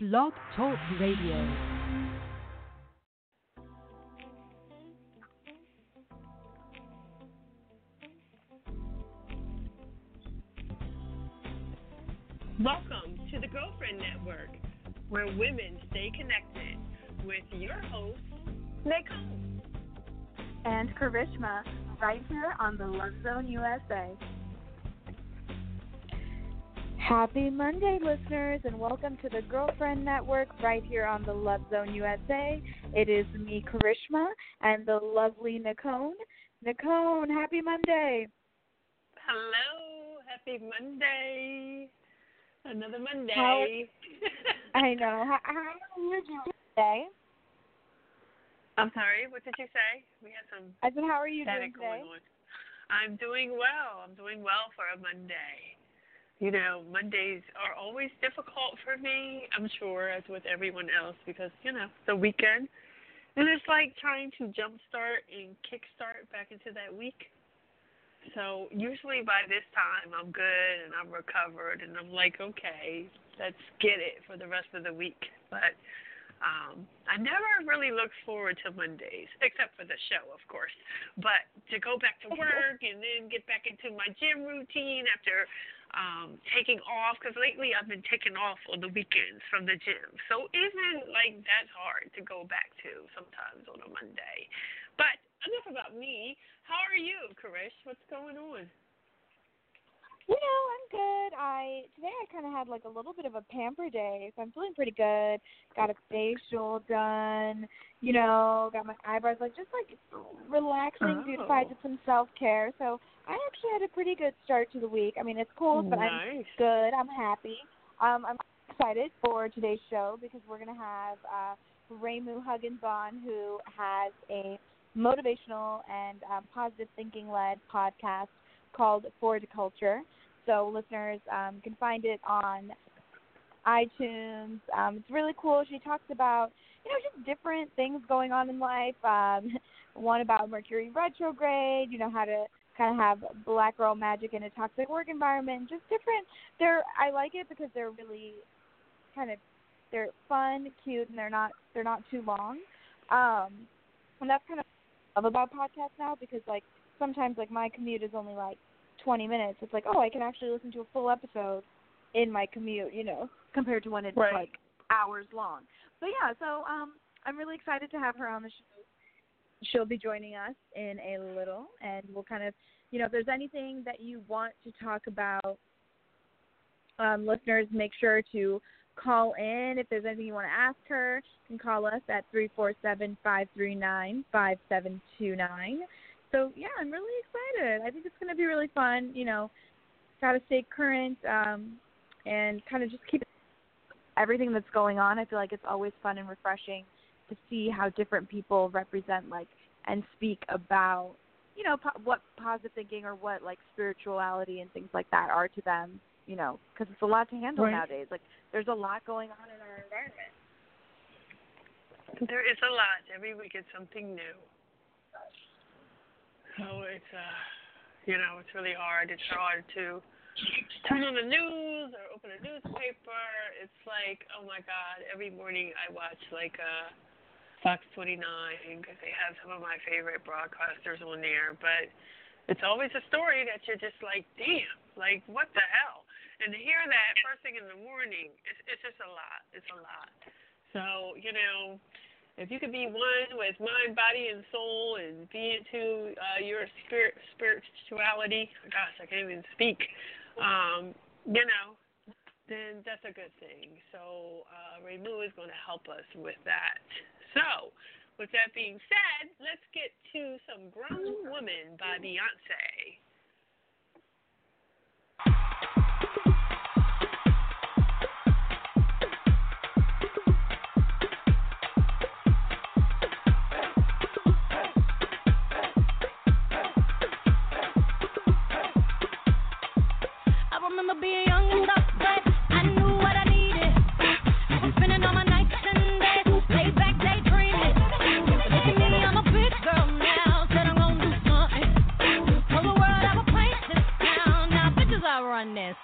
Blog Talk Radio. Welcome to the Girlfriend Network, where women stay connected with your host, Nicole. And Karishma, right here on the Love Zone USA. Happy Monday, listeners, and welcome to the Girlfriend Network right here on the Love Zone USA. It is me, Karishma, and the lovely Nicole. Nicole, happy Monday. Hello, happy Monday. Another Monday. How, I know. How, how are you doing today? I'm sorry, what did you say? We had some I said, how are you doing today? I'm doing well. I'm doing well for a Monday. You know, Mondays are always difficult for me, I'm sure, as with everyone else, because, you know, the weekend. And it's like trying to jumpstart and kickstart back into that week. So usually by this time I'm good and I'm recovered and I'm like, okay, let's get it for the rest of the week. But um I never really look forward to Mondays, except for the show, of course. But to go back to work and then get back into my gym routine after um taking off because lately I've been taking off on the weekends from the gym. So even like that's hard to go back to sometimes on a Monday. But enough about me. How are you, Karish? What's going on? You know, I'm good. I today I kind of had like a little bit of a pamper day, so I'm feeling pretty good. Got a facial done. You know, got my eyebrows like just like relaxing, Oh. beautified, did some self care. So I actually had a pretty good start to the week. I mean, it's cold, but I'm good. I'm happy. Um, I'm excited for today's show because we're gonna have uh, Raemu Huggins on, who has a motivational and um, positive thinking led podcast called da Culture. So listeners um, can find it on iTunes. Um, it's really cool. She talks about you know just different things going on in life. Um, one about Mercury retrograde. You know how to kind of have black girl magic in a toxic work environment. Just different. They're I like it because they're really kind of they're fun, cute, and they're not they're not too long. Um, and that's kind of love about podcasts now because like sometimes like my commute is only like 20 minutes. It's like, oh, I can actually listen to a full episode in my commute, you know, compared to when it's Right. like hours long. But yeah, so um I'm really excited to have her on the show. She'll be joining us in a little and we'll kind of, you know, if there's anything that you want to talk about um listeners, make sure to call in if there's anything you want to ask her. You can call us at three four seven five three nine five seven two nine. So yeah, I'm really excited. I think it's going to be really fun. You know, got to stay current um, and kind of just keep everything that's going on. I feel like it's always fun and refreshing to see how different people represent like and speak about you know po- what positive thinking or what like spirituality and things like that are to them. You know, because it's a lot to handle Right. nowadays. Like there's a lot going on in our environment. There is a lot. Every week it's something new. So it's uh you know, it's really hard. It's hard to turn on the news or open a newspaper. It's like, oh my God, every morning I watch like uh Fox 29 because they have some of my favorite broadcasters on there. But it's always a story that you're just like, damn, like what the hell? And to hear that first thing in the morning, it's, it's just a lot. It's a lot. So you know, if you could be one with mind, body, and soul, and be into uh, your spirit spirituality, gosh, I can't even speak. Um, you know, then that's a good thing. So uh, Raemu is going to help us with that. So, with that being said, let's get to some Grown Woman by Beyonce. on this.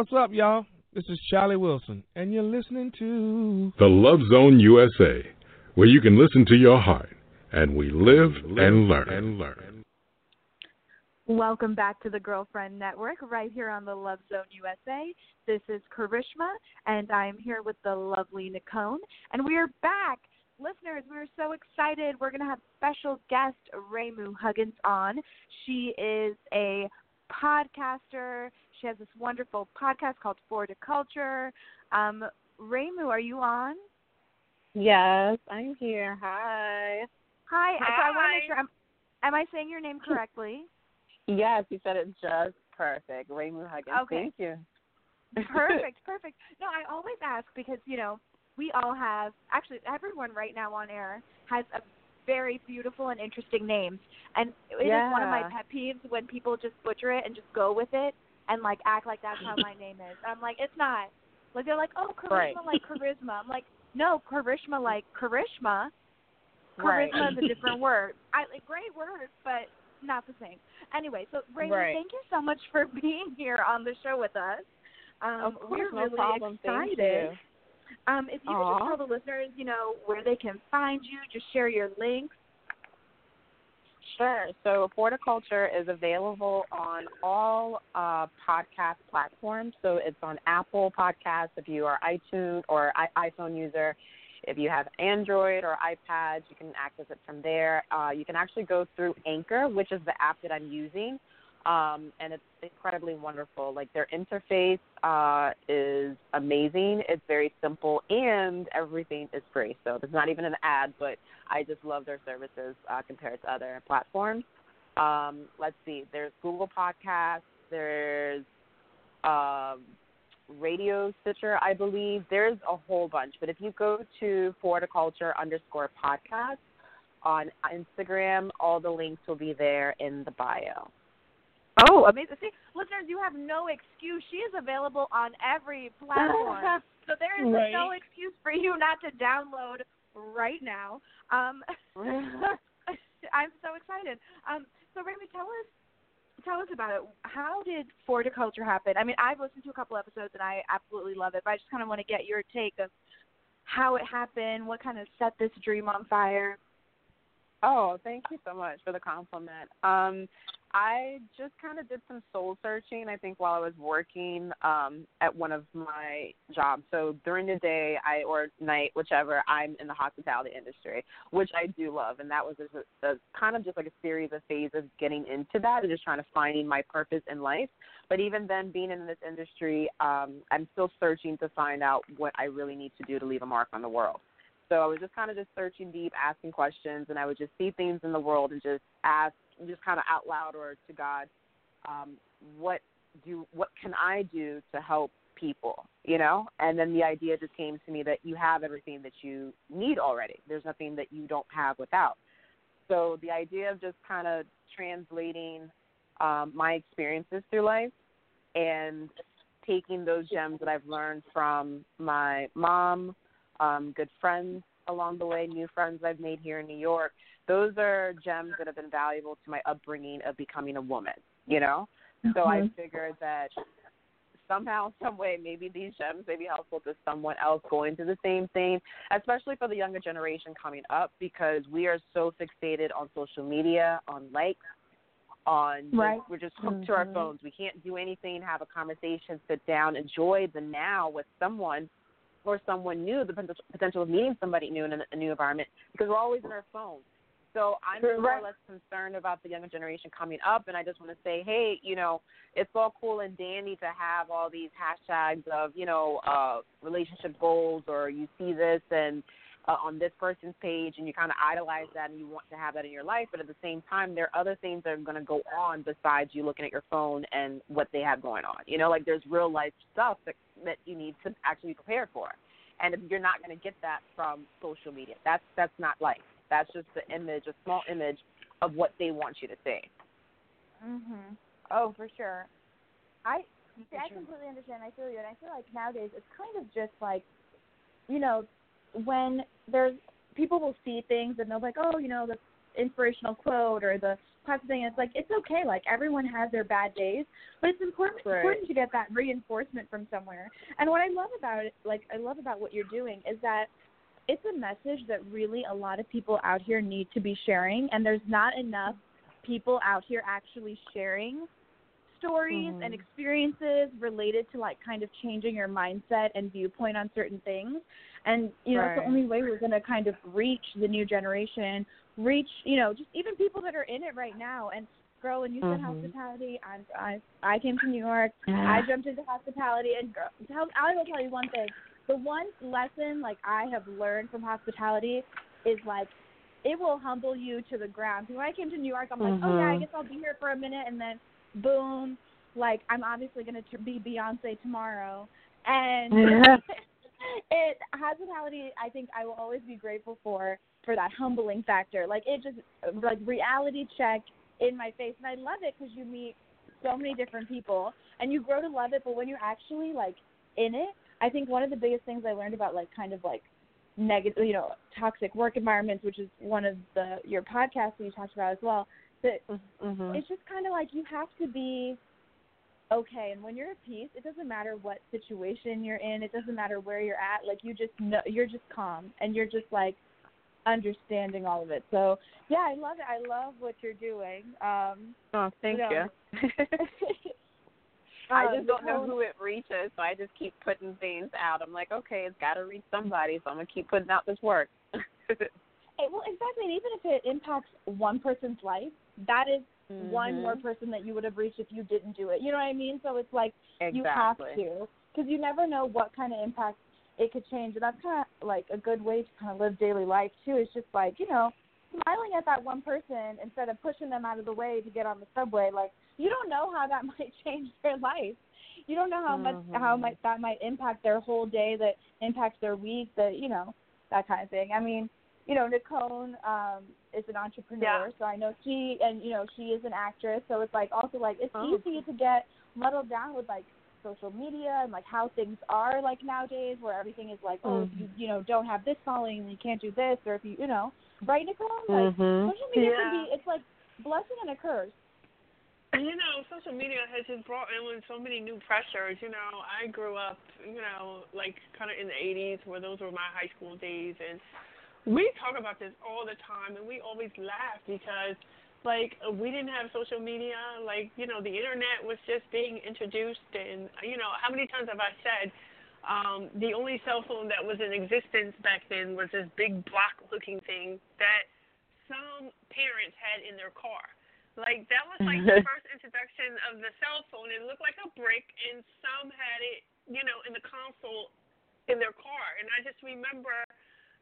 What's up, y'all? This is Charlie Wilson, and you're listening to The Love Zone USA, where you can listen to your heart, and we live, and learn. And learn. Welcome back to the Girlfriend Network, right here on the Love Zone USA. This is Karishma, and I'm here with the lovely Nicole, and we are back. Listeners, we're so excited. We're going to have special guest Raemu Huggins on. She is a podcaster. She has this wonderful podcast called For da Culture. Um, Raemu, are you on? Yes, I'm here. Hi. Hi. So I want to Hi. make sure. I'm, am I saying your name correctly? Yes, you said it just perfect. Raemu Huggins. Okay. Thank you. perfect, perfect. No, I always ask because you know we all have actually everyone right now on air has a very beautiful and interesting names, and it is one of my pet peeves when people just butcher it and just go with it and like act like that's how my name is. I'm like, it's not. Like they're like, oh, charisma Right. like charisma. I'm like, no, charisma like charisma. Right. Charisma is a different word. I like great words, but not the same. Anyway, so Raemu, Right. thank you so much for being here on the show with us. Um, of course, we're no really problem. Thank excited. Um, if you could just tell the listeners, you know, where they can find you, just share your links. Sure. So For da Culture is available on all uh, podcast platforms. So it's on Apple Podcasts if you are iTunes or I- iPhone user. If you have Android or iPads, you can access it from there. Uh, you can actually go through Anchor, which is the app that I'm using. Um, and it's incredibly wonderful. Like their interface uh, is amazing. It's very simple, and everything is free. So there's not even an ad, but I just love their services uh, compared to other platforms. Um, let's see. There's Google Podcasts. There's um, Radio Stitcher, I believe. There's a whole bunch. But if you go to For da Culture underscore podcast on Instagram, all the links will be there in the bio. Oh, amazing. See, listeners, you have no excuse. She is available on every platform. so there is Right. no excuse for you not to download right now. Um, I'm so excited. Um, so, Remy, tell us tell us about it. How did For da Culture happen? I mean, I've listened to a couple episodes and I absolutely love it, but I just kind of want to get your take of how it happened, what kind of set this dream on fire. Oh, thank you so much for the compliment. Um, I just kind of did some soul searching. I think while I was working um, at one of my jobs. So during the day, I or night, whichever, I'm in the hospitality industry, which I do love, and that was just a, a kind of just like a series of phases getting into that and just trying to finding my purpose in life. But even then, being in this industry, um, I'm still searching to find out what I really need to do to leave a mark on the world. So I was just kind of just searching deep, asking questions, and I would just see things in the world and just ask, just kind of out loud or to God, um, what do what can I do to help people, you know? And then the idea just came to me that you have everything that you need already. There's nothing that you don't have without. So the idea of just kind of translating um, my experiences through life and taking those gems that I've learned from my mom, um, good friends along the way, new friends I've made here in New York. Those are gems that have been valuable to my upbringing of becoming a woman, you know? So I figured that somehow, some way, maybe these gems may be helpful to someone else going through the same thing, especially for the younger generation coming up, because we are so fixated on social media, on likes, on Right. we're just hooked to our Mhm. phones. We can't do anything, have a conversation, sit down, enjoy the now with someone or someone new, the potential of meeting somebody new in a, a new environment because we're always in our phones. So I'm more or less concerned about the younger generation coming up, and I just want to say, hey, you know, it's all cool and dandy to have all these hashtags of, you know, uh, relationship goals, or you see this and uh, on this person's page, and you kind of idolize that, and you want to have that in your life. But at the same time, there are other things that are going to go on besides you looking at your phone and what they have going on. You know, like there's real life stuff that that you need to actually prepare for. And if you're not going to get that from social media, that's that's not life. That's just the image, a small image of what they want you to see. Mhm. Oh, for sure. I see, I completely understand. I feel you, and I feel like nowadays it's kind of just like, you know, when there's people will see things and they'll be like, oh, you know, the inspirational quote or the positive thing. It's like it's okay. Like everyone has their bad days, but it's important Right. important to get that reinforcement from somewhere. And what I love about it, like I love about what you're doing, is that it's a message that really a lot of people out here need to be sharing, and there's not enough people out here actually sharing stories and experiences related to like kind of changing your mindset and viewpoint on certain things. And you know, it's the only way we're going to kind of reach the new generation, reach you know, just even people that are in it right now. And girl, when you said Mhm. hospitality, I'm, I I came to New York. I jumped into hospitality, and girl, I will tell you one thing. The one lesson like I have learned from hospitality is like it will humble you to the ground. So when I came to New York, I'm like, oh yeah, I Mhm. guess I'll be here for a minute, and then boom, like I'm obviously gonna t- be Beyonce tomorrow, and it hospitality. I think I will always be grateful for for that humbling factor. Like it just like reality check in my face, and I love it because you meet so many different people and you grow to love it. But when you're actually like in it, I think one of the biggest things I learned about like kind of like negative, you know, toxic work environments, which is one of the your podcasts that you talked about as well. That Mm-hmm. it's just kind of like you have to be okay. And when you're at peace it doesn't matter what situation you're in. It doesn't matter where you're at. Like you just know you're just calm and you're just like understanding all of it. So yeah i love it. I love what you're doing. Um Oh, thank you know, you. I um, just don't know who it reaches, so I just keep putting things out. I'm like, okay, it's got to reach somebody, so I'm gonna keep putting out this work. Hey, well, exactly. And even if it impacts one person's life, that is one Mhm. more person that you would have reached if you didn't do it. You know what I mean? So it's like exactly. you have to because you never know what kind of impact it could change and that's kind of like a good way to kind of live daily life too it's just like you know smiling at that one person instead of pushing them out of the way to get on the subway like you don't know how that might change their life you don't know how much how much that might impact their whole day that impacts their week that you know that kind of thing i mean you know nicole um is an entrepreneur Yeah. so i know she and you know she is an actress so it's like also like it's Oh. easy to get muddled down with like social media and like how things are like nowadays where everything is like oh if you you know don't have this following you can't do this or if you you know right nicole like Mhm. social media can be it's like blessing and a curse You know, social media has just brought in so many new pressures. You know, I grew up, you know, like kind of in the 80s where those were my high school days. And we talk about this all the time and we always laugh because, like, we didn't have social media. Like, you know, the internet was just being introduced. And, you know, how many times have I said, um, the only cell phone that was in existence back then was this big block looking thing that some parents had in their car. Like that was like the first introduction of the cell phone. It looked like a brick, and some had it, you know, in the console in their car. And I just remember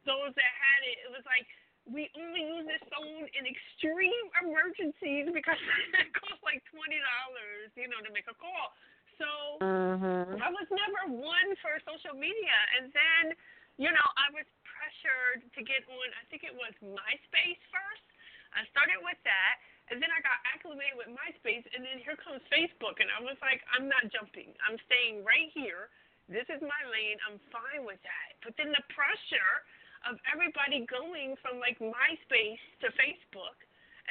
those that had it. It was like we only use this phone in extreme emergencies because it costs like twenty dollars, you know, to make a call. So Mhm. I was never one for social media. And then, you know, I was pressured to get on, I think it was MySpace first. I started with that. And then I got acclimated with MySpace. And then here comes Facebook. And I was like, I'm not jumping. I'm staying right here. This is my lane. I'm fine with that. But then the pressure of everybody going from like MySpace to Facebook.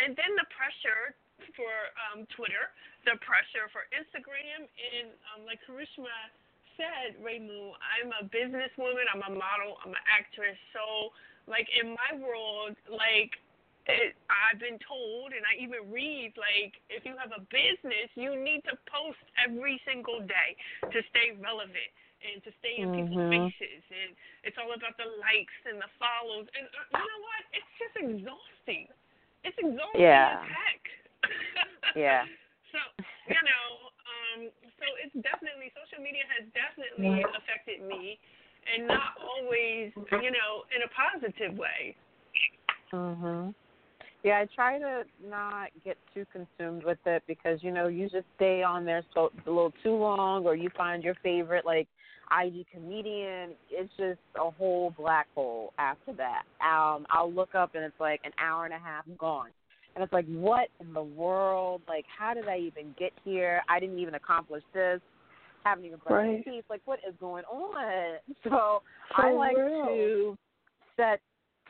And then the pressure for um, Twitter, the pressure for Instagram, and um, like Karishma said, Raemu, I'm a businesswoman, I'm a model, I'm an actress. So, like in my world, like it, I've been told, and I even read, like if you have a business, you need to post every single day to stay relevant and to stay in people's Mhm. faces, and it's all about the likes and the follows. And uh, you know what? It's just exhausting. It's exhausting Yeah. as heck. Yeah. You know, um, so it's definitely social media has definitely affected me, and not always, you know, in a positive way. Mhm. Yeah, I try to not get too consumed with it because you know you just stay on there so a little too long, or you find your favorite like IG comedian. It's just a whole black hole after that. Um, I'll look up and it's like an hour and a half gone, and it's like what in the world? Like how did I even get here? I didn't even accomplish this. Haven't even brushed Right. my teeth. Like what is going on? So I like real. to set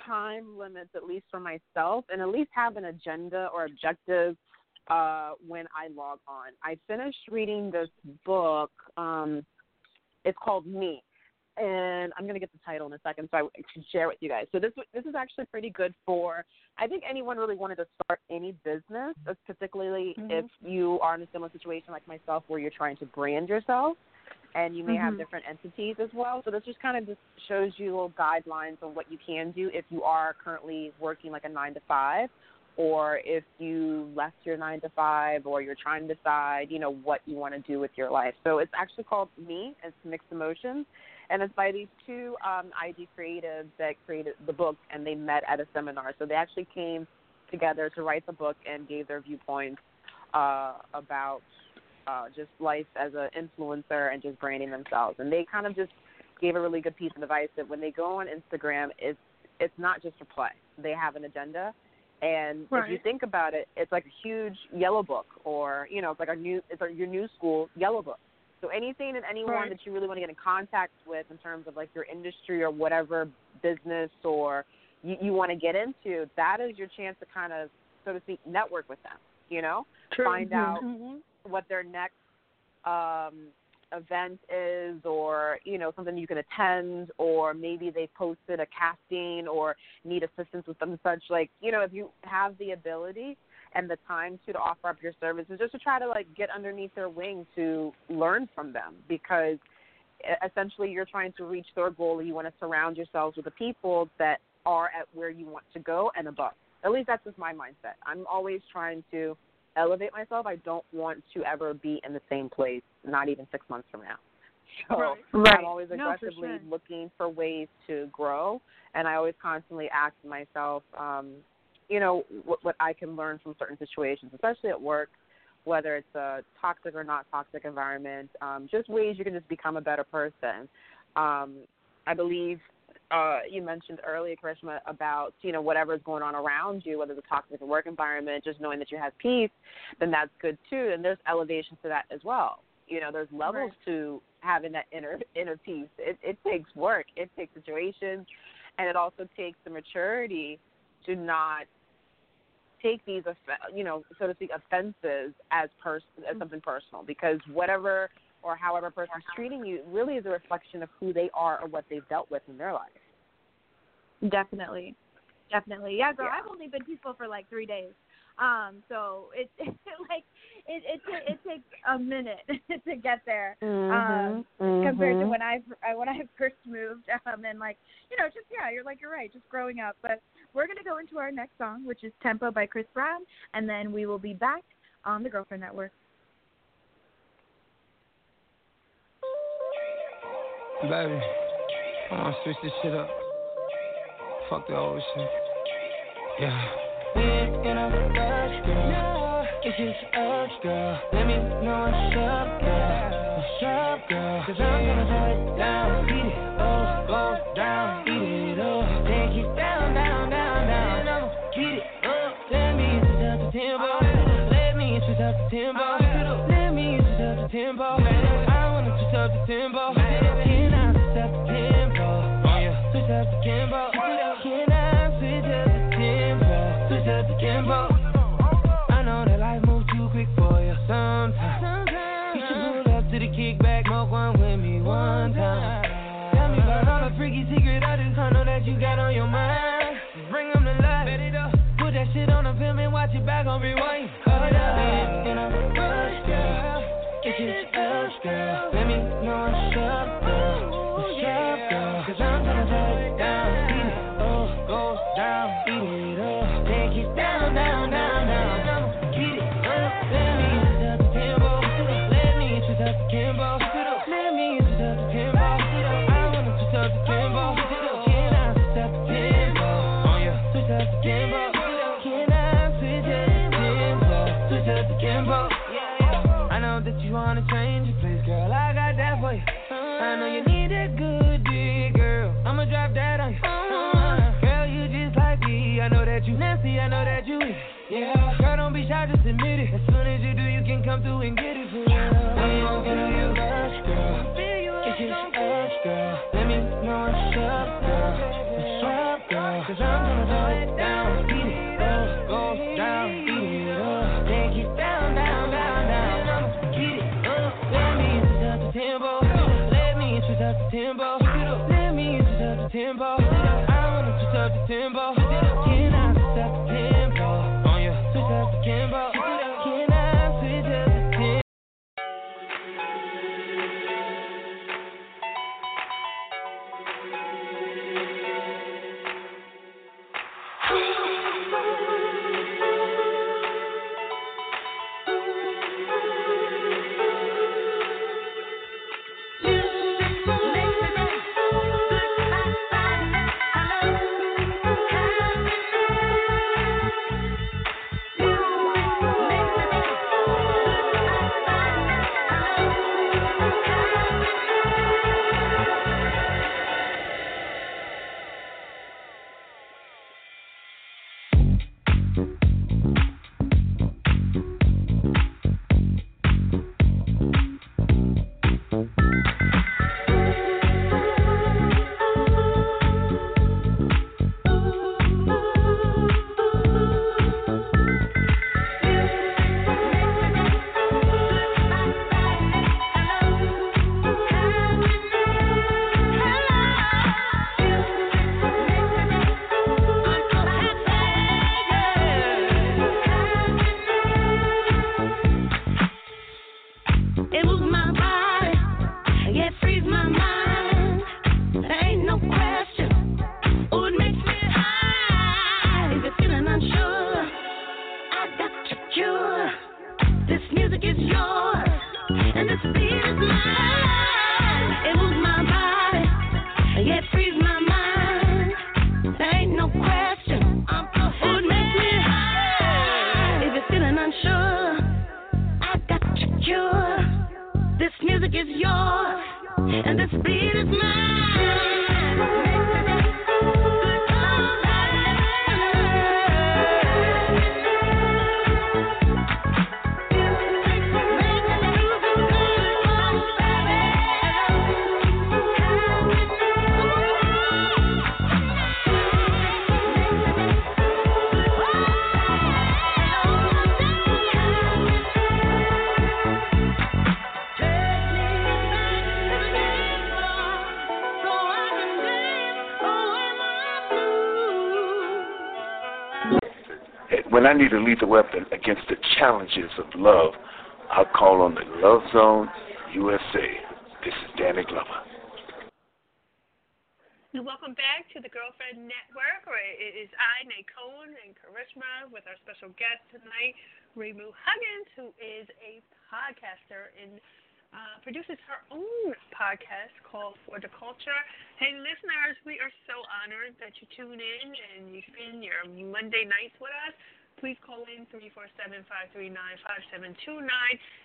time limits at least for myself and at least have an agenda or objective uh when I log on. I finished reading this book um it's called Me and I'm going to get the title in a second so I can share with you guys. So this this is actually pretty good for I think anyone really wanted to start any business, uh, particularly Mhm. if you are in a similar situation like myself where you're trying to brand yourself and you may have Mhm. different entities as well. So this just kind of just shows you little guidelines on what you can do if you are currently working like a nine to five, or if you left your nine to five, or you're trying to decide, you know, what you want to do with your life. So it's actually called Me. It's Mixed Emotions, and it's by these two um, IG creatives that created the book, and they met at a seminar. So they actually came together to write the book and gave their viewpoints uh, about uh, just life as an influencer and just branding themselves. And they kind of just gave a really good piece of advice that when they go on Instagram, it's it's not just for play. They have an agenda, and if you think about it, it's like a huge yellow book, or you know, it's like a new it's like your new school yellow book. So anything and anyone Right. that you really want to get in contact with in terms of like your industry or whatever business or you, you want to get into, that is your chance to kind of so to speak network with them. You know, True. find out Mhm. what their next um, event is, or you know something you can attend, or maybe they posted a casting or need assistance with them. Such like you know if you have the ability and the time to to offer up your services, just to try to like get underneath their wing to learn from them because e- essentially you're trying to reach their goal. And you want to surround yourselves with the people that are at where you want to go and above. At least that's just my mindset. I'm always trying to elevate myself. I don't want to ever be in the same place, not even six months from now. So Right. Right. I'm always No, for aggressively sure. looking for ways to grow, and I always constantly ask myself, um, you know, what, what I can learn from certain situations, especially at work, whether it's a toxic or not toxic environment, um, just ways you can just become a better person. Um, I believe uh, you mentioned earlier, Karishma, about you know whatever's going on around you, whether it's a toxic work environment, just knowing that you have peace, then that's good too. And there's elevations to that as well. You know, there's levels to having that inner inner peace. It, it takes work. It takes situations, and it also takes the maturity to not take these, off- you know, so to speak, offenses as pers- as something personal. Because whatever or however a is treating you really is a reflection of who they are or what they've dealt with in their life. Definitely, definitely. Yeah, girl. Yeah. I've only been peaceful for like three days. Um, so it's it like it it ta- it takes a minute to get there. Um, compared to Mhm. when I I- when I first moved, um, and like you know, just yeah, you're like you're right, just growing up. But we're gonna go into our next song, which is "Tempo" by Chris Brown, and then we will be back on the Girlfriend Network. Baby, I wanna switch this shit up. Fuck the old shit. Yeah. Just us, girl. Let me know what's up, girl. What's up, girl? Cause I'm gonna shut it down. Beat it up, go down. Beat it up. Take it down, down, down, down. And I'ma beat it up. Let me up the tempo. Let me up the tempo. Let me up the tempo. I wanna switch up the tempo. Rewind. Come through and get it for real. We don't feel you rush, girl. It's just us, girl. Let me know what's up, girl. What's up, girl? Cause I'm gonna shut it down. Beat it up, go down. Beat it up. Take it down, down, down, down. I'ma beat it up. Let me switch up the tempo. Let me switch up the tempo. Let me switch up the tempo. I wanna switch up the tempo. And the speed is I need a lethal weapon against the challenges of love, I'll call on the Love Zone USA. This is Danny Glover. Welcome back to the Girlfriend Network, it is I, Nicole, and Karishma with our special guest tonight, Raemu Huggins, who is a podcaster and uh, produces her own podcast called For the Culture. Hey, listeners, we are so honored that you tune in and you spend your Monday nights with us. Please call in 347-539-5729.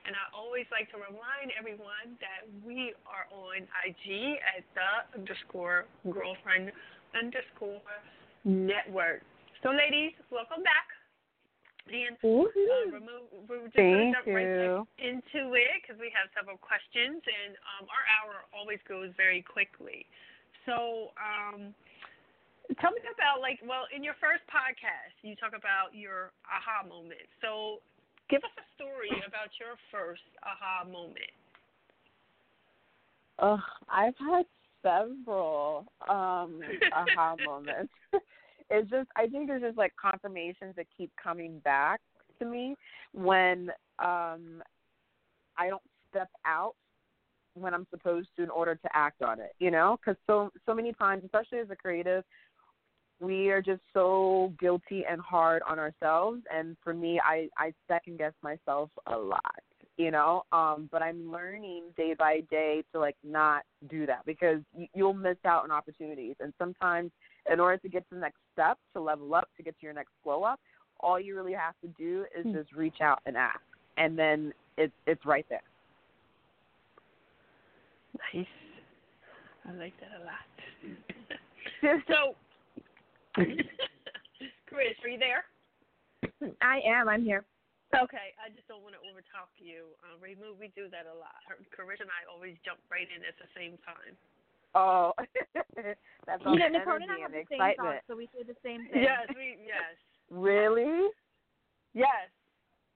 And I always like to remind everyone that we are on IG at the underscore girlfriend underscore network. So, ladies, welcome back. And uh, Raemu, we're just going to jump right into it because we have several questions, and um, our hour always goes very quickly. So, um, tell me about like, well, in your first podcast, you talk about your aha moment. So, give us a story about your first aha moment. Ugh, I've had several um aha moments. It's just I think there's just like confirmations that keep coming back to me when um I don't step out when I'm supposed to in order to act on it, you know? Cuz so so many times, especially as a creative, we are just so guilty and hard on ourselves and for me I I second guess myself a lot you know um but i'm learning day by day to like not do that because you, you'll miss out on opportunities and sometimes in order to get to the next step to level up to get to your next glow up all you really have to do is just reach out and ask and then it's it's right there Nice. I like that a lot. so, Chris, are you there? I am. I'm here. Okay, I just don't want to overtalk you. Uh, Raemu, we do that a lot. Her, Chris and I always jump right in at the same time. oh that's all You know, the Nicole and I energy have and the same excitement thoughts, so we say the same thing. Yes, we yes really yes.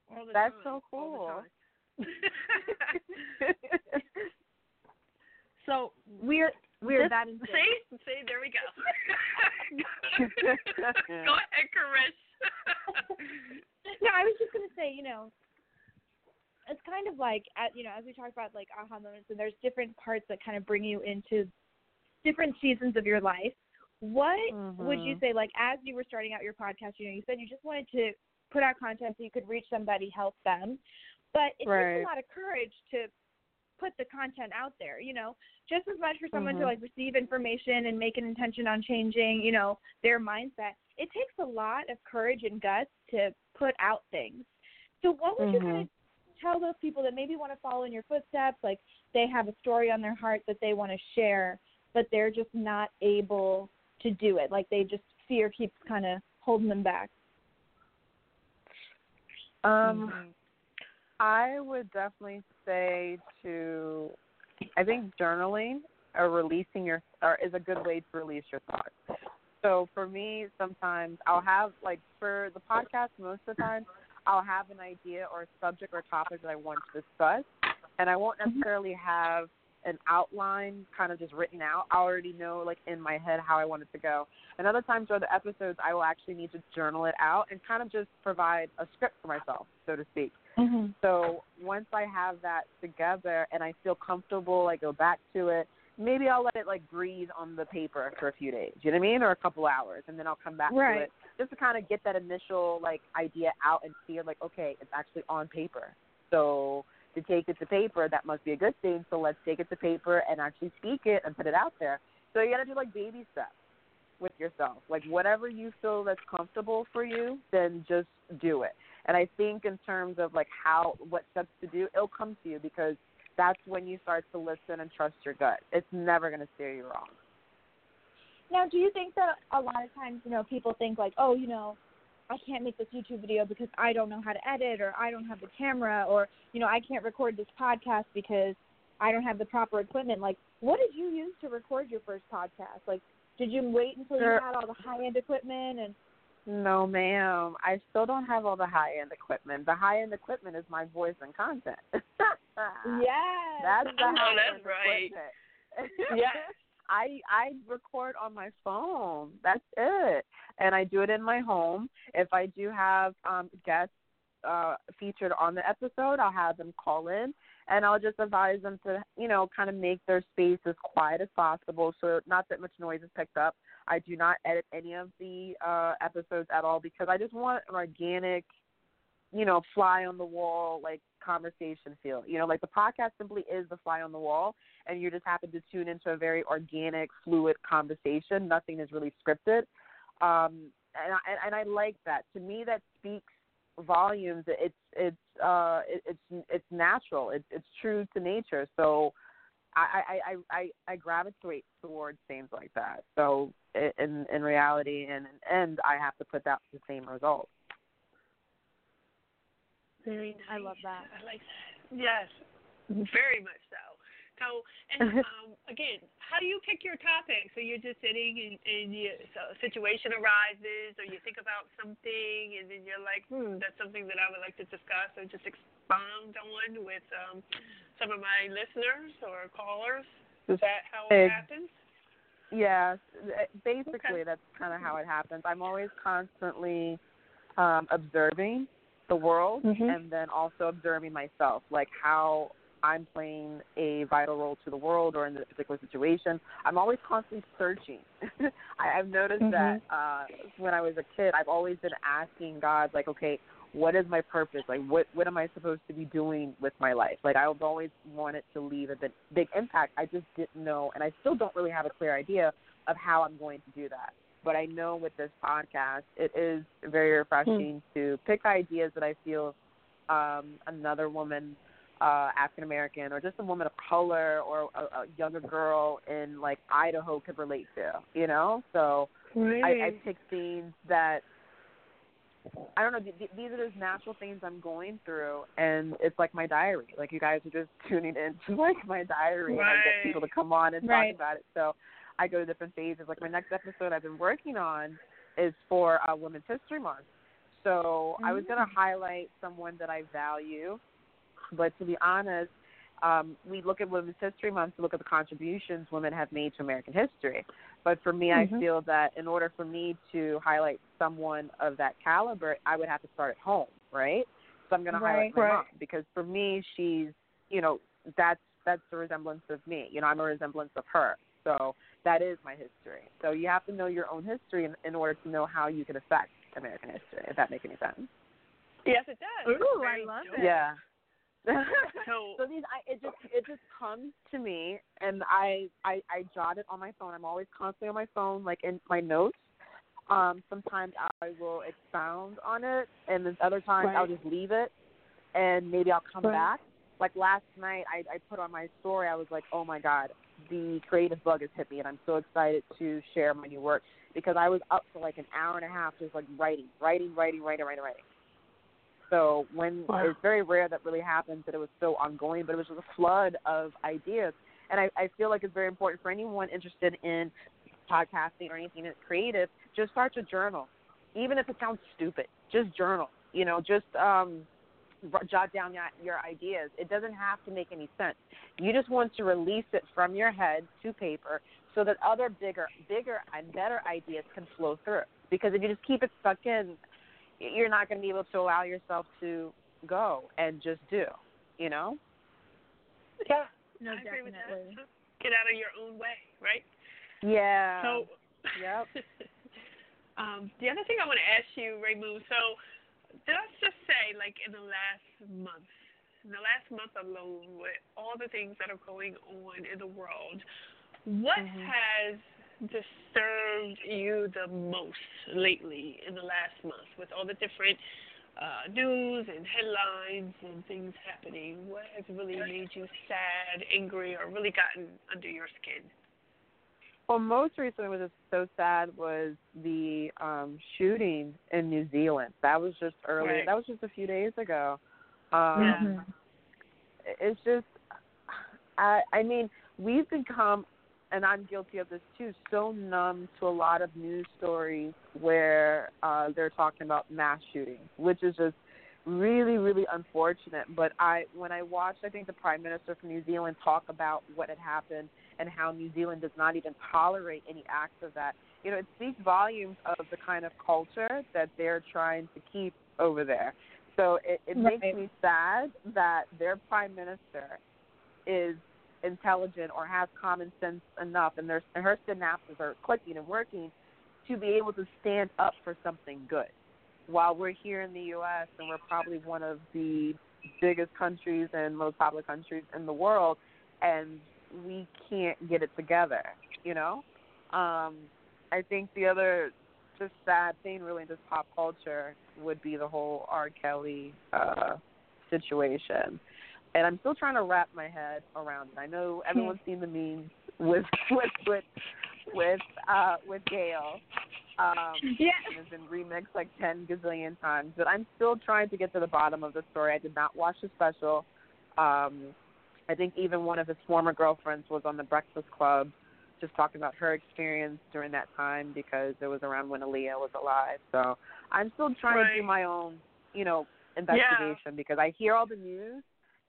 All the That's time, so all the cool. time. so We're we're that in sync. see see there we go. go ahead, Chris. no, I was just gonna say, you know, it's kind of like, you know, as we talk about like aha moments, and there's different parts that kind of bring you into different seasons of your life. What would you Mhm. say, like, as you were starting out your podcast? You know, you said you just wanted to put out content so you could reach somebody, help them, but it takes a lot of courage to put the content out there. You know, just as much for someone to Mhm. like receive information and make an intention on changing, you know, their mindset. It takes a lot of courage and guts to put out things. So, what would you kind of tell those people that maybe want to follow in your footsteps, like they have a story on their heart that they want to share, but they're just not able to do it? Like they just fear keeps kind of holding them back. Um, I would definitely say to, I think journaling or releasing your or is a good way to release your thoughts. So for me, sometimes I'll have like for the podcast, most of the time, I'll have an idea or a subject or topic that I want to discuss, and I won't mm-hmm. necessarily have an outline kind of just written out. I already know like in my head how I want it to go. And other times or the episodes, I will actually need to journal it out and kind of just provide a script for myself, so to speak. Mm-hmm. So once I have that together and I feel comfortable, I go back to it. Maybe I'll let it like breathe on the paper for a few days. You know what I mean? Or a couple hours, and then I'll come back Right. to it just to kind of get that initial like idea out and feel like okay, it's actually on paper. So to take it to paper, that must be a good thing. So let's take it to paper and actually speak it and put it out there. So you got to do like baby steps with yourself. Like whatever you feel that's comfortable for you, then just do it. And I think in terms of like how what steps to do, it'll come to you because that's when you start to listen and trust your gut. It's never going to steer you wrong. Now, do you think that a lot of times, you know, people think like, oh, you know, I can't make this YouTube video because I don't know how to edit or I don't have the camera or, you know, I can't record this podcast because I don't have the proper equipment. Like, what did you use to record your first podcast? Like, did you wait until Sure. you had all the high end equipment and No, ma'am. I still don't have all the high end equipment. The high end equipment is my voice and content. Yes. That's the high that's end right. equipment. Yes. I I record on my phone. That's it. And I do it in my home. If I do have um guests uh featured on the episode, I'll have them call in and I'll just advise them to, you know, kind of make their space as quiet as possible so not that much noise is picked up. I do not edit any of the uh episodes at all because I just want an organic you know, fly on the wall like conversation feel. You know, like the podcast simply is the fly on the wall and you just happen to tune into a very organic, fluid conversation. Nothing is really scripted. Um and I and I like that. To me that speaks volumes. It's it's uh it, it's it's natural. It's it's true to nature. So I, I, I, I, I gravitate towards things like that. So in in reality and and I have to put out the same result. Very nice. I love that. I like that. Yes, very much so. So, and um, again, how do you pick your topic? So you're just sitting and, and you, so a situation arises, or you think about something, and then you're like, hmm, that's something that I would like to discuss, or just expound on with um, some of my listeners or callers. Is that how it happens? Yes, basically that's kind of how it happens. I'm always constantly um observing the world Mhm. and then also observing myself, like how I'm playing a vital role to the world or in this particular situation. I'm always constantly searching. I, I've noticed that uh when I was a kid, I've always been asking God, like, okay, what is my purpose? Like, what what am I supposed to be doing with my life? Like, I've always wanted to leave a big, big impact. I just didn't know, and I still don't really have a clear idea of how I'm going to do that. But I know with this podcast, it is very refreshing to pick ideas that I feel um, another woman, uh, African American, or just a woman of color, or a, a younger girl in like Idaho could relate to. You know, so I, I pick things that I don't know. th- th- These are those natural things I'm going through, and it's like my diary. Like you guys are just tuning into like my diary, and I get people to come on and Right. talk about it. So I go to different phases. Like my next episode I've been working on is for uh, Women's History Month. So I was going to highlight someone that I value, but to be honest, um, we look at Women's History Month to look at the contributions women have made to American history. But for me, Mhm. I feel that in order for me to highlight someone of that caliber, I would have to start at home, right? So I'm going to highlight Right. my Right. mom because for me, she's, you know, that's that's the resemblance of me. You know, I'm a resemblance of her. So that is my history. So you have to know your own history in, in order to know how you can affect American history. If that makes any sense. Yes, it does. Ooh, I love it. Yeah. So, so these I it just it just comes to me and I, I I jot it on my phone. I'm always constantly on my phone, like in my notes. Um, sometimes I will expound on it and then other times I'll just leave it and maybe I'll come Right. back. Like last night I, I put on my story, I was like, Oh my God, the creative bug has hit me and I'm so excited to share my new work because I was up for like an hour and a half just like writing, writing, writing, writing, writing, writing. So when Wow. it's very rare that really happens that it was so ongoing, but it was just a flood of ideas. And I, I feel like it's very important for anyone interested in podcasting or anything that's creative, just start your journal. Even if it sounds stupid, just journal. You know, just um jot down your, your ideas. It doesn't have to make any sense. You just want to release it from your head to paper so that other bigger bigger and better ideas can flow through. Because if you just keep it stuck in, you're not going to be able to allow yourself to go and just do, you know? yeah, No, I agree with that. definitely. Get out of your own way, right? Yeah. So, Yep. um, the other thing I want to ask you, Raemu, so let's just say, like in the last month, in the last month alone, with all the things that are going on in the world, what Mhm. has disturbed you the most lately in the last month with all the different uh, news and headlines and things happening? What has really made you sad, angry, or really gotten under your skin? Well, most recently, what was so sad was the um shooting in New Zealand. That was just early. Right. That was just a few days ago. Um, Yeah. It's just, I I mean, we've become, and I'm guilty of this too, so numb to a lot of news stories where uh they're talking about mass shootings, which is just really really unfortunate but i when i watched i think the prime minister from new zealand talk about what had happened and how new zealand does not even tolerate any acts of that you know it speaks volumes of the kind of culture that they're trying to keep over there so it, it Right. makes me sad that their prime minister is intelligent or has common sense enough and their and her synapses are clicking and working to be able to stand up for something good while we're here in the US and we're probably one of the biggest countries and most popular countries in the world and we can't get it together, you know? Um I think the other just sad thing really in just pop culture would be the whole R. Kelly uh situation. And I'm still trying to wrap my head around it. I know everyone's seen the memes with with with with uh with Gayle. Um Yeah. has been remixed like ten gazillion times. But I'm still trying to get to the bottom of the story. I did not watch the special. Um I think even one of his former girlfriends was on the Breakfast Club just talking about her experience during that time because it was around when Aaliyah was alive. So I'm still trying to do my own, you know, investigation because I hear all the news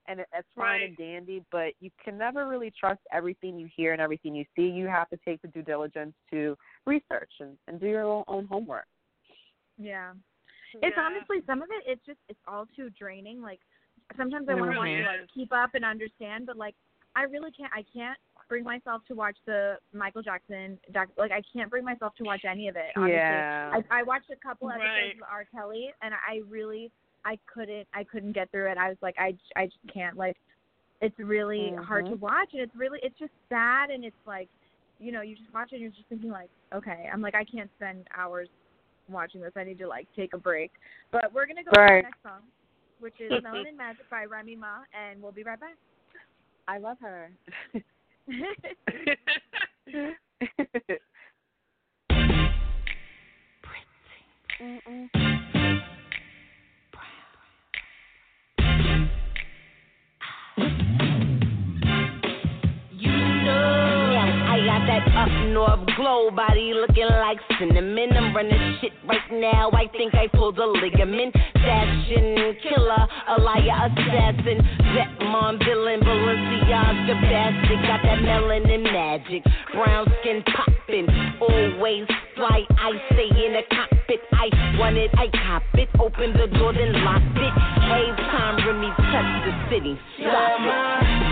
and it, it's fine and dandy, but you can never really trust everything you hear and everything you see. You have to take the due diligence to research and, and do your own, own homework. Yeah. It's Yeah. honestly some of it. It's just it's all too draining. Like sometimes I It want really to like is. keep up and understand, but like I really can't. I can't bring myself to watch the Michael Jackson. Doc, like I can't bring myself to watch any of it. Honestly. Yeah. I, I watched a couple episodes Right. of R. Kelly, and I really I couldn't I couldn't get through it. I was like I I just can't like. It's really hard to Mhm. watch, and it's really it's just sad, and it's like you know you just watch it, and you're just thinking like okay, I'm like I can't spend hours watching this. I need to like take a break. But we're gonna go to the next song, which is Melanin Magic by Remy Ma, and we'll be right back. I love her. You up north glow body looking like cinnamon. I'm running shit right now. I think I pulled a ligament. Fashion killer, a liar, assassin, vet mom, villain, Balenciaga bastard. Got that melanin magic, brown skin popping, always fly. I stay in the cockpit. I want it, I cop it. Open the door, then lock it. Every time Remy touch the city, stop it.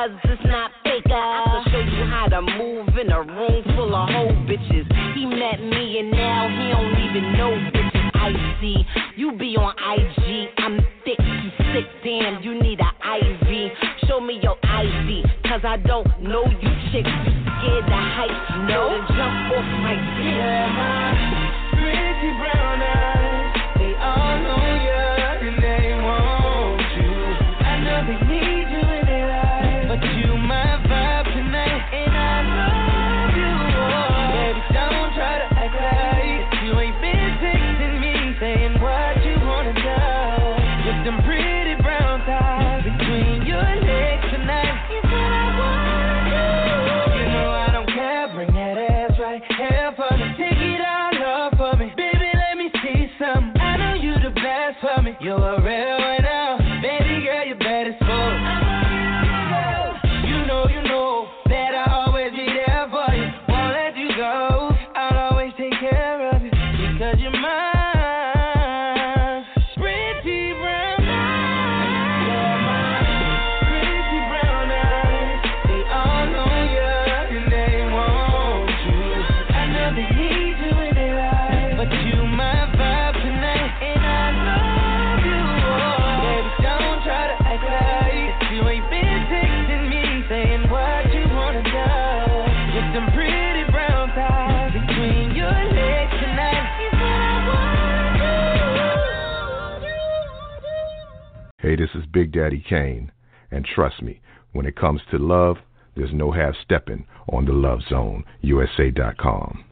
Because it's not faker. Uh. I can show you how to move in a room full of whole bitches. He met me and now he don't even know bitches. I see you be on IG. I'm thick, you sick, damn. You need a IV. Show me your ID, cause I don't know you chicks. You scared to hype, no? Jump off my dick. Hey, this is Big Daddy Kane, and trust me, when it comes to love, there's no half stepping on the Love Zone USA.com.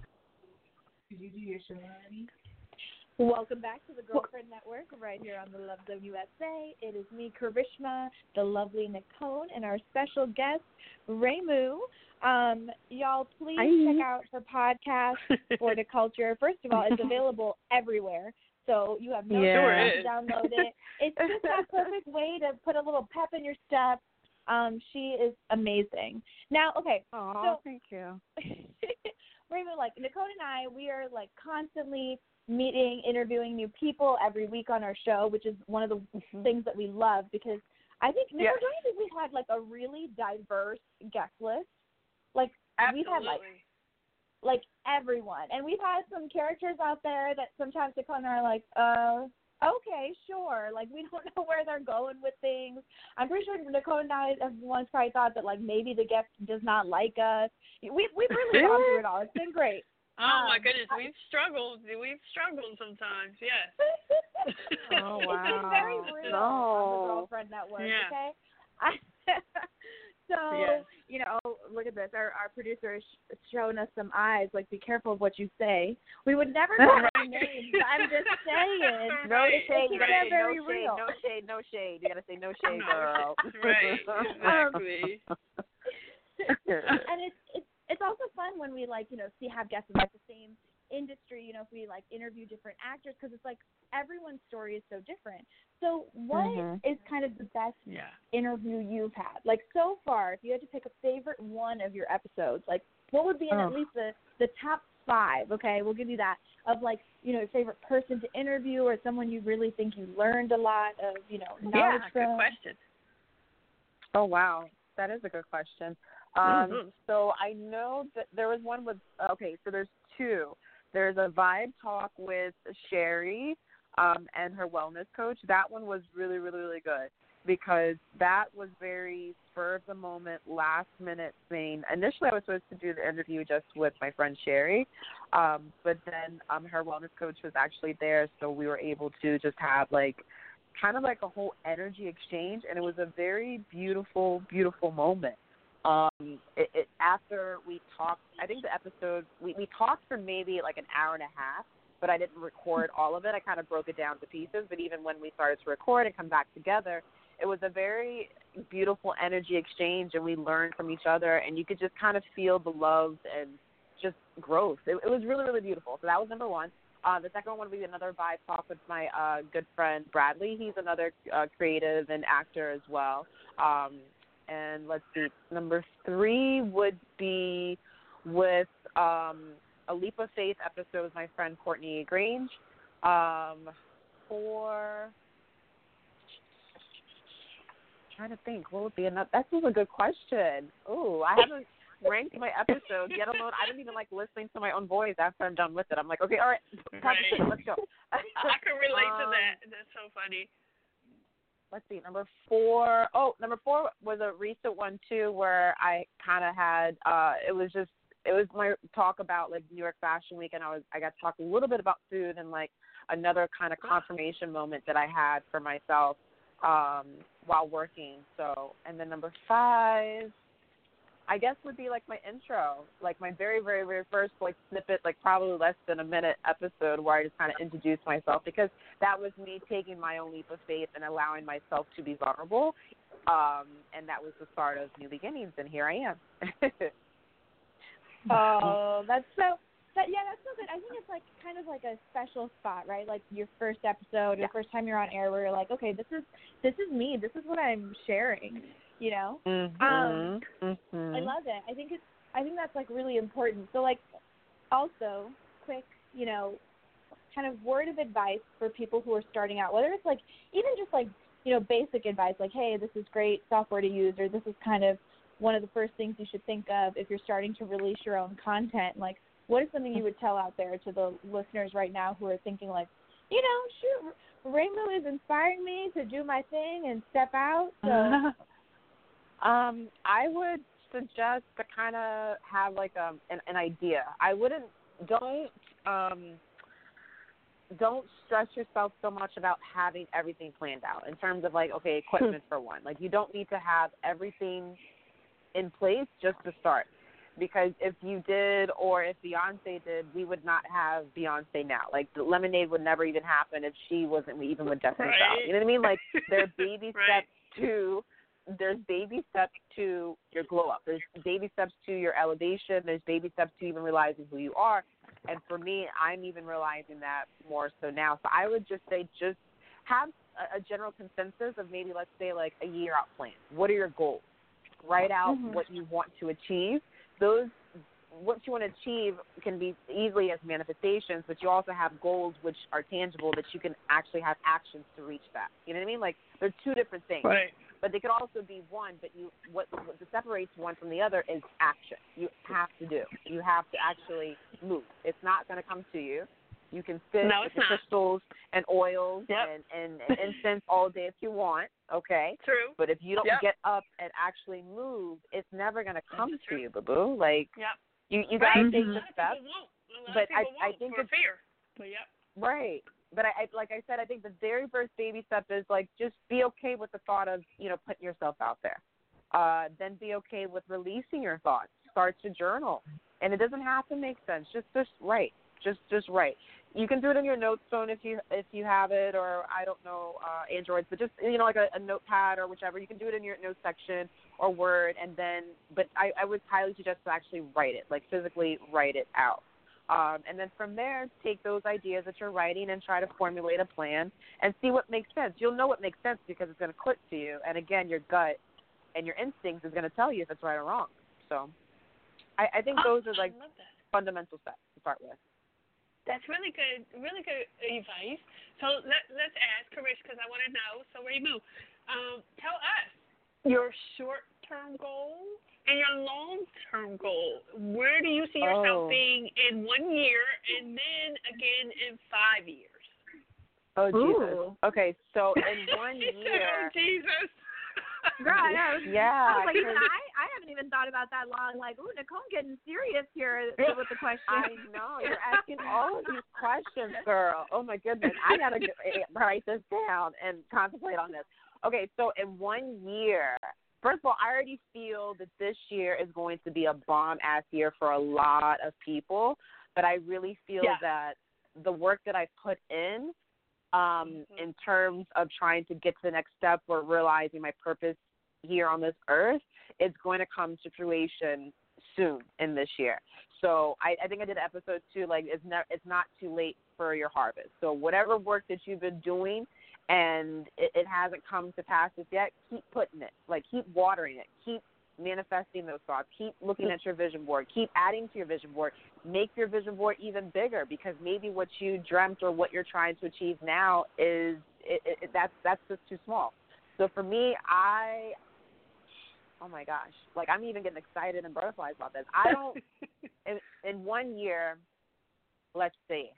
Welcome back to the Girlfriend Network right here on the Love Zone USA. It is me, Karishma, the lovely Nicole, and our special guest, Raemu. Um, y'all, please Hi. check out her podcast, For da Culture. First of all, it's available everywhere. So you have no Yeah. Sure choice to download it. It's just that perfect way to put a little pep in your step. Um, she is amazing. Now, okay, Oh, so thank you. Raymond, like Nicole and I, we are like constantly meeting, interviewing new people every week on our show, which is one of the things that we love because I think Nicole, Yes. don't you think we've had like a really diverse guest list? Like we've had like Absolutely. Like everyone, and we've had some characters out there that sometimes Nicole and are like, uh. Okay, sure. Like we don't know where they're going with things. I'm pretty sure Nicole and I have once probably thought that like maybe the guest does not like us. We we've really gone through it all. It's been great. Oh my Um, goodness, we've struggled. We've struggled sometimes. Yes. Oh, It's been very wow. real No. on the Girlfriend Network. Yeah. Okay. I, so Yes. you know, look at this. Our our producer is sh- showing us some eyes. Like, be careful of what you say. We would never call any names. I'm just saying. No Right, shade, Keep gotta very no shade, real. no shade, no shade. You gotta say no shade, No, girl. right, exactly. and it's it's it's also fun when we like you know see have guests like the same industry. You know, if we like interview different actors because it's like everyone's story is so different. So, what is Mhm. kind of the best Yeah. interview you've had? Like so far, if you had to pick a favorite one of your episodes, like what would be in Oh. at least the the top five? Okay, we'll give you that of like you know your favorite person to interview or someone you really think you learned a lot of you know knowledge Yeah, good question. Oh wow, that is a good question. Um, Mhm. So I know that there was one with okay, so there's two. There's a vibe talk with Sherry um, and her wellness coach. That one was really, really, really good because that was very spur of the moment, last minute thing. Initially, I was supposed to do the interview just with my friend Sherry, um, but then um, her wellness coach was actually there, so we were able to just have like kind of like a whole energy exchange, and it was a very beautiful, beautiful moment. Um, it, it after we talked, I think the episode we we talked for maybe like an hour and a half, but I didn't record all of it. I kind of broke it down to pieces. But even when we started to record and come back together, it was a very beautiful energy exchange, and we learned from each other, and you could just kind of feel the love and just growth. It, it was really, really beautiful. So that was number one. Uh, the second one would be another vibe talk with my uh, good friend Bradley. He's another uh, creative and actor as well. Um, and let's see, number three would be with um, a Leap of Faith episode with my friend Courtney Grange. Um, four, trying to think, what would be another? That's a good question. Oh, I haven't ranked my episodes, yet alone I don't even like listening to my own voice after I'm done with it. I'm like, okay, all right, Right. let's go. I can relate to Um, that. That's so funny. Let's see, number four. Oh, number four was a recent one too, where I kind of had. uh It was just, it was my talk about like New York Fashion Week, and I was, I got to talk a little bit about food and like another kind of confirmation moment that I had for myself um while working. So, and then number five. I guess would be like my intro, like my very, very, very first like snippet, like probably less than a minute episode where I just kind of introduced myself because that was me taking my own leap of faith and allowing myself to be vulnerable. Um, and that was the start of New Beginnings, and here I am. Oh, that's so. That, yeah, that's so good. I think it's like kind of like a special spot, right? Like your first episode, your first time you're on air, where you're like, okay, this is this is me. This is what I'm sharing. You know. mm-hmm. Um, mm-hmm. I love it. I think it's. I think that's like really important. So like, also quick, you know, kind of word of advice for people who are starting out, whether it's like even just like you know basic advice, like hey, this is great software to use, or this is kind of one of the first things you should think of if you're starting to release your own content. Like, what is something you would tell out there to the listeners right now who are thinking like, you know, shoot, Rainbow is inspiring me to do my thing and step out. So. um, I would suggest to kind of have like um an, an idea. I wouldn't don't um don't stress yourself so much about having everything planned out in terms of like okay equipment for one like you don't need to have everything in place just to start because if you did or if beyonce did we would not have beyonce now like the lemonade would never even happen if she wasn't even with destiny Right. child you know what i mean like there are baby Right. steps to there's baby steps to your glow up there's baby steps to your elevation there's baby steps to even realizing who you are and for me, I'm even realizing that more so now. So I would just say, just have a, a general consensus of maybe, let's say, like a year out plan. What are your goals? Write out Mhm. what you want to achieve. Those, what you want to achieve can be easily as manifestations, but you also have goals which are tangible that you can actually have actions to reach that. You know what I mean? Like they're two different things Right. but they could also be one. But you, what, what separates one from the other is action. You have to do. You have to actually move. It's not going to come to you. You can sit No, with the crystals and oils Yep. and, and, and incense all day if you want. Okay. True. But if you don't Yep. get up and actually move, it's never going to come That's to true. you, boo boo. Like Yep. you, you Right. got to Mhm. take A the lot of steps. people won't. But I- I think for it's- fear. But yep. Right. But I, I like I said, I think the very first baby step is like just be okay with the thought of, you know, putting yourself out there. Uh, then be okay with releasing your thoughts. Start to journal. And it doesn't have to make sense. Just just write. Just just write. You can do it in your notes phone if you if you have it or I don't know, uh Androids, but just you know, like a, a notepad or whichever. You can do it in your notes section or Word and then but I, I would highly suggest to actually write it, like physically write it out. Um, and then from there, take those ideas that you're writing and try to formulate a plan and see what makes sense. You'll know what makes sense because it's going to click to you. And again, your gut and your instincts is going to tell you if it's right or wrong. So I, I think those are like I love that. fundamental steps to start with. That's really good, really good advice. So let let's ask Karish because I want to know. So Raemu, um, tell us your short term goal and your long term goal. Where do you see yourself Oh. being in one year and then again in five years? Oh, Ooh. Jesus. Okay, so in one She said, year. oh Jesus. Girl, I know. Yeah. I was like, even I, I haven't even thought about that long. Like, ooh, Nicole getting serious here with the question. I know. You're asking all of these questions, girl. Oh my goodness. I gotta get, eh, write this down and contemplate on this. Okay, so in one year, first of all, I already feel that this year is going to be a bomb ass year for a lot of people. But I really feel Yeah. that the work that I've put in, um, in terms of trying to get to the next step or realizing my purpose here on this earth, is going to come to fruition soon in this year. So I, I think I did an episode too. Like it's not it's not too late for your harvest. So whatever work that you've been doing and it, it hasn't come to pass as yet, keep putting it. Like keep watering it. Keep manifesting those thoughts. Keep looking hmm. at your vision board. Keep adding to your vision board. Make your vision board even bigger because maybe what you dreamt or what you're trying to achieve now is it, it, it, that's that's just too small. So for me, I oh my gosh, like I'm even getting excited and butterflies about this. I don't in, in one year, let's see,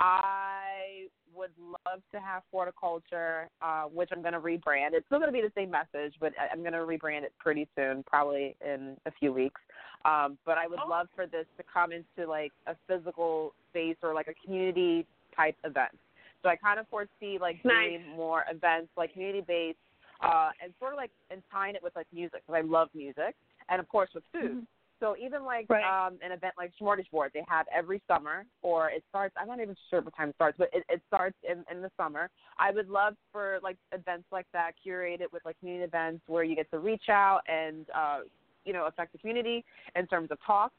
I would love to have For da Culture, uh, which I'm going to rebrand. It's still going to be the same message, but I- I'm going to rebrand it pretty soon, probably in a few weeks. Um, but I would Oh. love for this to come into like a physical space or like a community type event. So I kind of foresee like Nice. doing more events like community based uh, and sort of like and tying it with like music because I love music and of course with food. So even like Right. um, an event like Smorgasburg, they have every summer, or it starts. I'm not even sure what time it starts, but it, it starts in, in the summer. I would love for like events like that curated with like community events where you get to reach out and uh, you know affect the community in terms of talks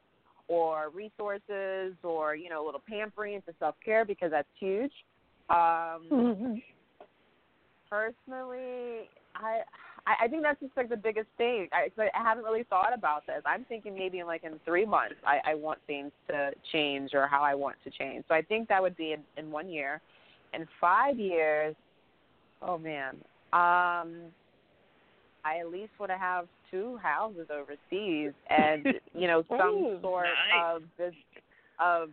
or resources or you know a little pampering into self care because that's huge. Um, personally, I I I think that's just like the biggest thing. I, I haven't really thought about this. I'm thinking maybe in like in three months, I, I want things to change or how I want to change. So I think that would be in, in one year. In five years, oh man, um, I at least want to have two houses overseas and you know some Ooh, sort nice. of this of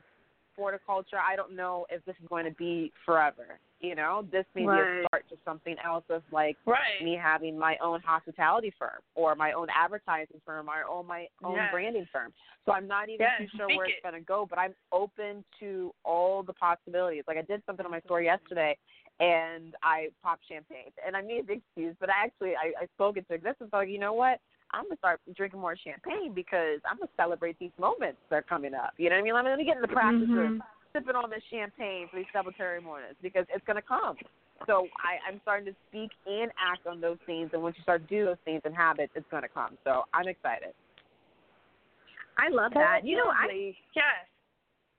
For da Culture. I don't know if this is going to be forever. You know, this may be a start to something else of like Right. me having my own hospitality firm or my own advertising firm or own my own Yes. branding firm. So I'm not even Yes, too sure where it's it. going to go, but I'm open to all the possibilities. Like I did something on my store yesterday and I popped champagne and I made the excuse, but I actually I, I spoke into existence. Like, you know what? I'm gonna start drinking more champagne because I'm gonna celebrate these moments that are coming up. You know what I mean? I'm gonna get in the practice Mhm. of sipping on this champagne for these celebratory mornings because it's gonna come. So I, I'm starting to speak and act on those things, and once you start to do those things and habits, it's gonna come. So I'm excited. I love that. You know, I Lovely. Yes.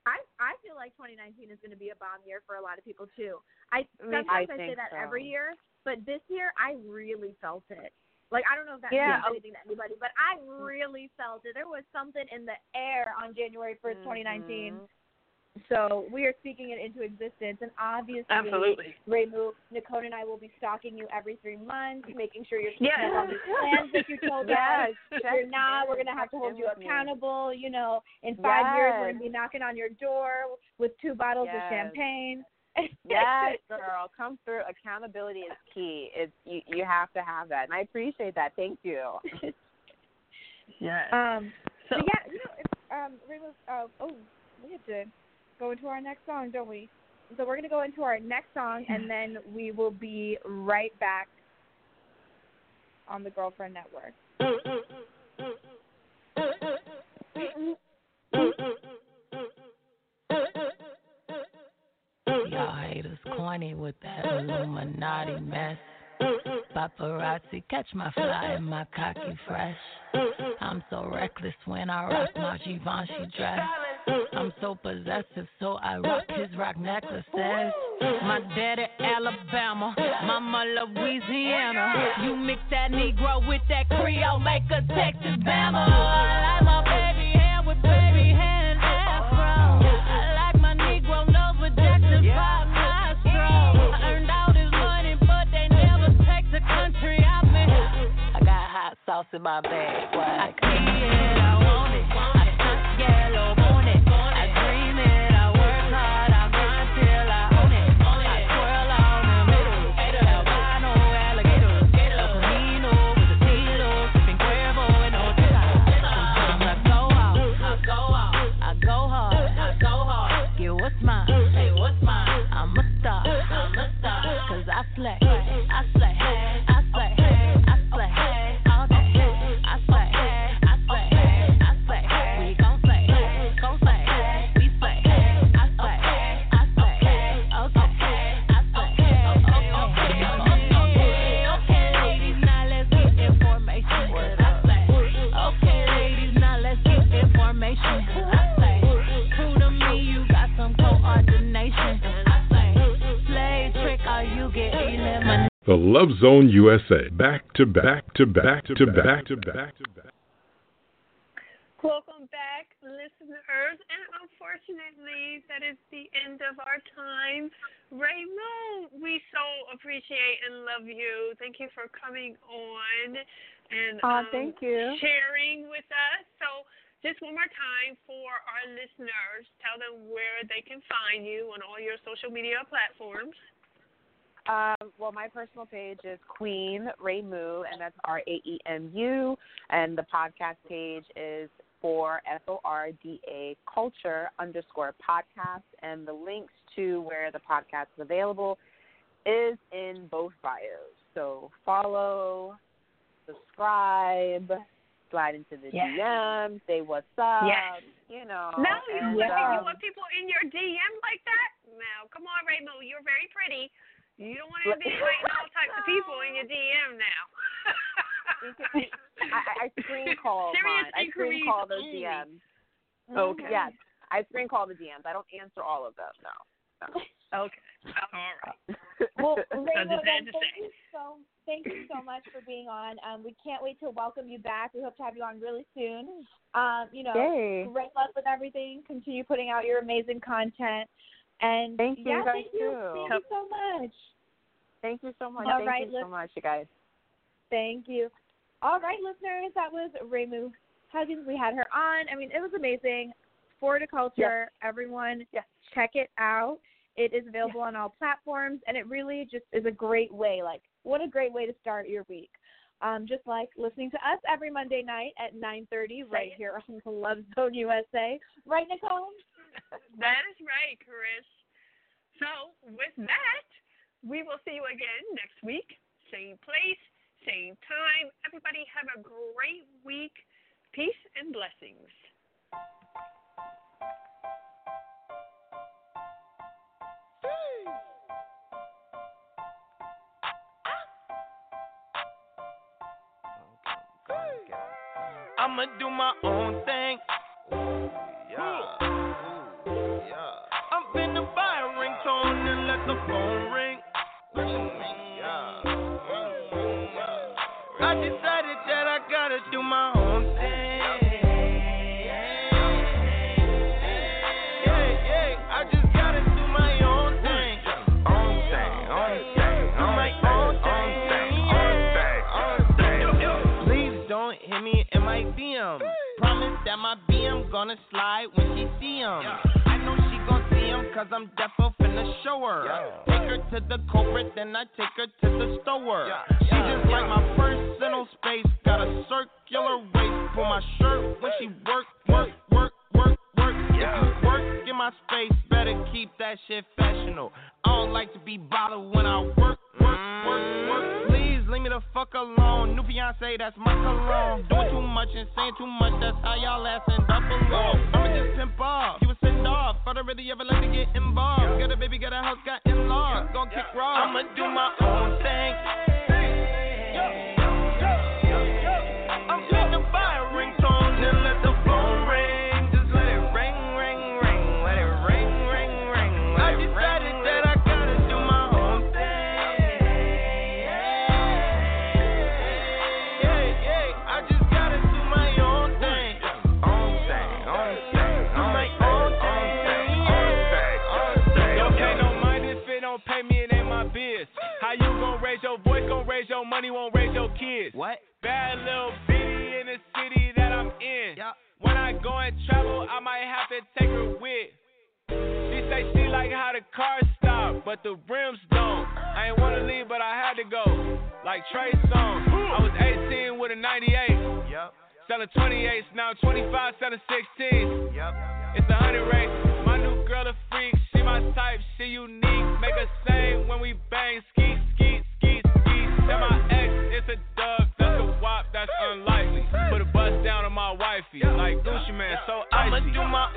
I I feel like 2019 is going to be a bomb year for a lot of people too. I Me- sometimes I I, say that so. every year, but this year I really felt it. Like I don't know if that Yeah. means anything to anybody, but I really felt it. There was something in the air on January 1st, 2019. Mhm. So we are speaking it into existence, and obviously, Absolutely. Raemu, Nicole, and I will be stalking you every three months, making sure you're Yes. keeping all these plans that you told Yes, us. If you're not, we're gonna have to hold you with me. accountable. You know, in five years, we're gonna be knocking on your door with two bottles of champagne. Yes, girl, come through. Accountability is key. It's you. You have to have that, and I appreciate that. Thank you. Yes. Um, So, yeah, you know, if, um, Raemu, uh, oh, we have to go into our next song, don't we? So we're gonna go into our next song, and then we will be right back on the Girlfriend Network. Y'all haters corny with that Illuminati mess. Paparazzi catch my fly and my cocky fresh. I'm so reckless when I rock my Givenchy dress. I'm so possessive, so I rock his rock necklaces. My daddy Alabama, mama Louisiana. You mix that Negro with that Creole, make a Texas Bama. I like my baby hair with baby hair and afro. I like my Negro nose with Jackson Five. I earned all this money, but they never take the country in. I got hot sauce in my bag. I see it, I want it. Love Zone USA. Back to back to back to back to back to back. Welcome back, listeners. And unfortunately, that is the end of our time. Raymond, we so appreciate and love you. Thank you for coming on and Aw, um, thank you. sharing with us. So, just one more time for our listeners, tell them where they can find you on all your social media platforms. Um, well, my personal page is Queen Raemu, and that's R A E M U, and the podcast page is for F O R D A Culture underscore podcast, and the links to where the podcast is available is in both bios. So follow, subscribe, slide into the Yes. DM, say what's up. Yes. You know. No, you, and, want, you um, want people in your DM like that? No, come on, Raymond, you're very pretty. You don't want to be inviting all types of people in your DM now. I, I screen call mine. I screen call those only. DMs. Okay. Yes, I screen call the DMs. I don't answer all of them. No. no. Okay. All right. Well, then thank you so thank you so much for being on. Um, we can't wait to welcome you back. We hope to have you on really soon. Um, you know, Yay. great luck with everything. Continue putting out your amazing content. And Thank you yeah, guys thank you. too. Thank you so much. Thank you so much. All Thank right, you so much, you guys. Thank you. All right, listeners, that was Raemu Huggins. We had her on. I mean, it was amazing. For da Culture, everyone, check it out. It is available on all platforms, and it really just is a great way. Like, what a great way to start your week. Um, just like listening to us every Monday night at 9:30 right here on the Love Zone USA. Right, Nicole? That is right, Chris. So, with that, we will see you again next week. Same place, same time. Everybody have a great week. Peace and blessings. I'ma do my own thing. Yeah. I'm finna buy a ringtone and let the phone ring. Mm, yeah. Mm, mm, I decided that I gotta do my I'm defo finna show her. Take her to the corporate, then I take her to the store. She just like my personal space. Got a circular waist. Pull my shirt when she work, work, work, work, work. If you work in my space, better keep that shit fashionable. I don't like to be bothered when I work, work, work, work. Please leave me the fuck alone. New fiance, that's my cologne. Doing too much and saying too much, that's how y'all ass end up. I'ma just pimp off, you a send off. I don't really ever like to get involved. Got a baby, got a house, got in laws. Gon' kick raw. I'ma do my own thing. Stop, but the rims don't. I ain't wanna leave, but I had to go. Like Trey Songz. I was 18 with a 98. Yep. Selling 28s, now I'm 25, selling 16s. Yep. It's a hundred race. My new girl a freak. She my type. She unique. Make her sing when we bang. Ski, ski, ski, ski. Tell my ex it's a dub. That's a wop. That's unlikely. Put a bust down on my wifey. Like Gucci Mane, so icy. I'ma do my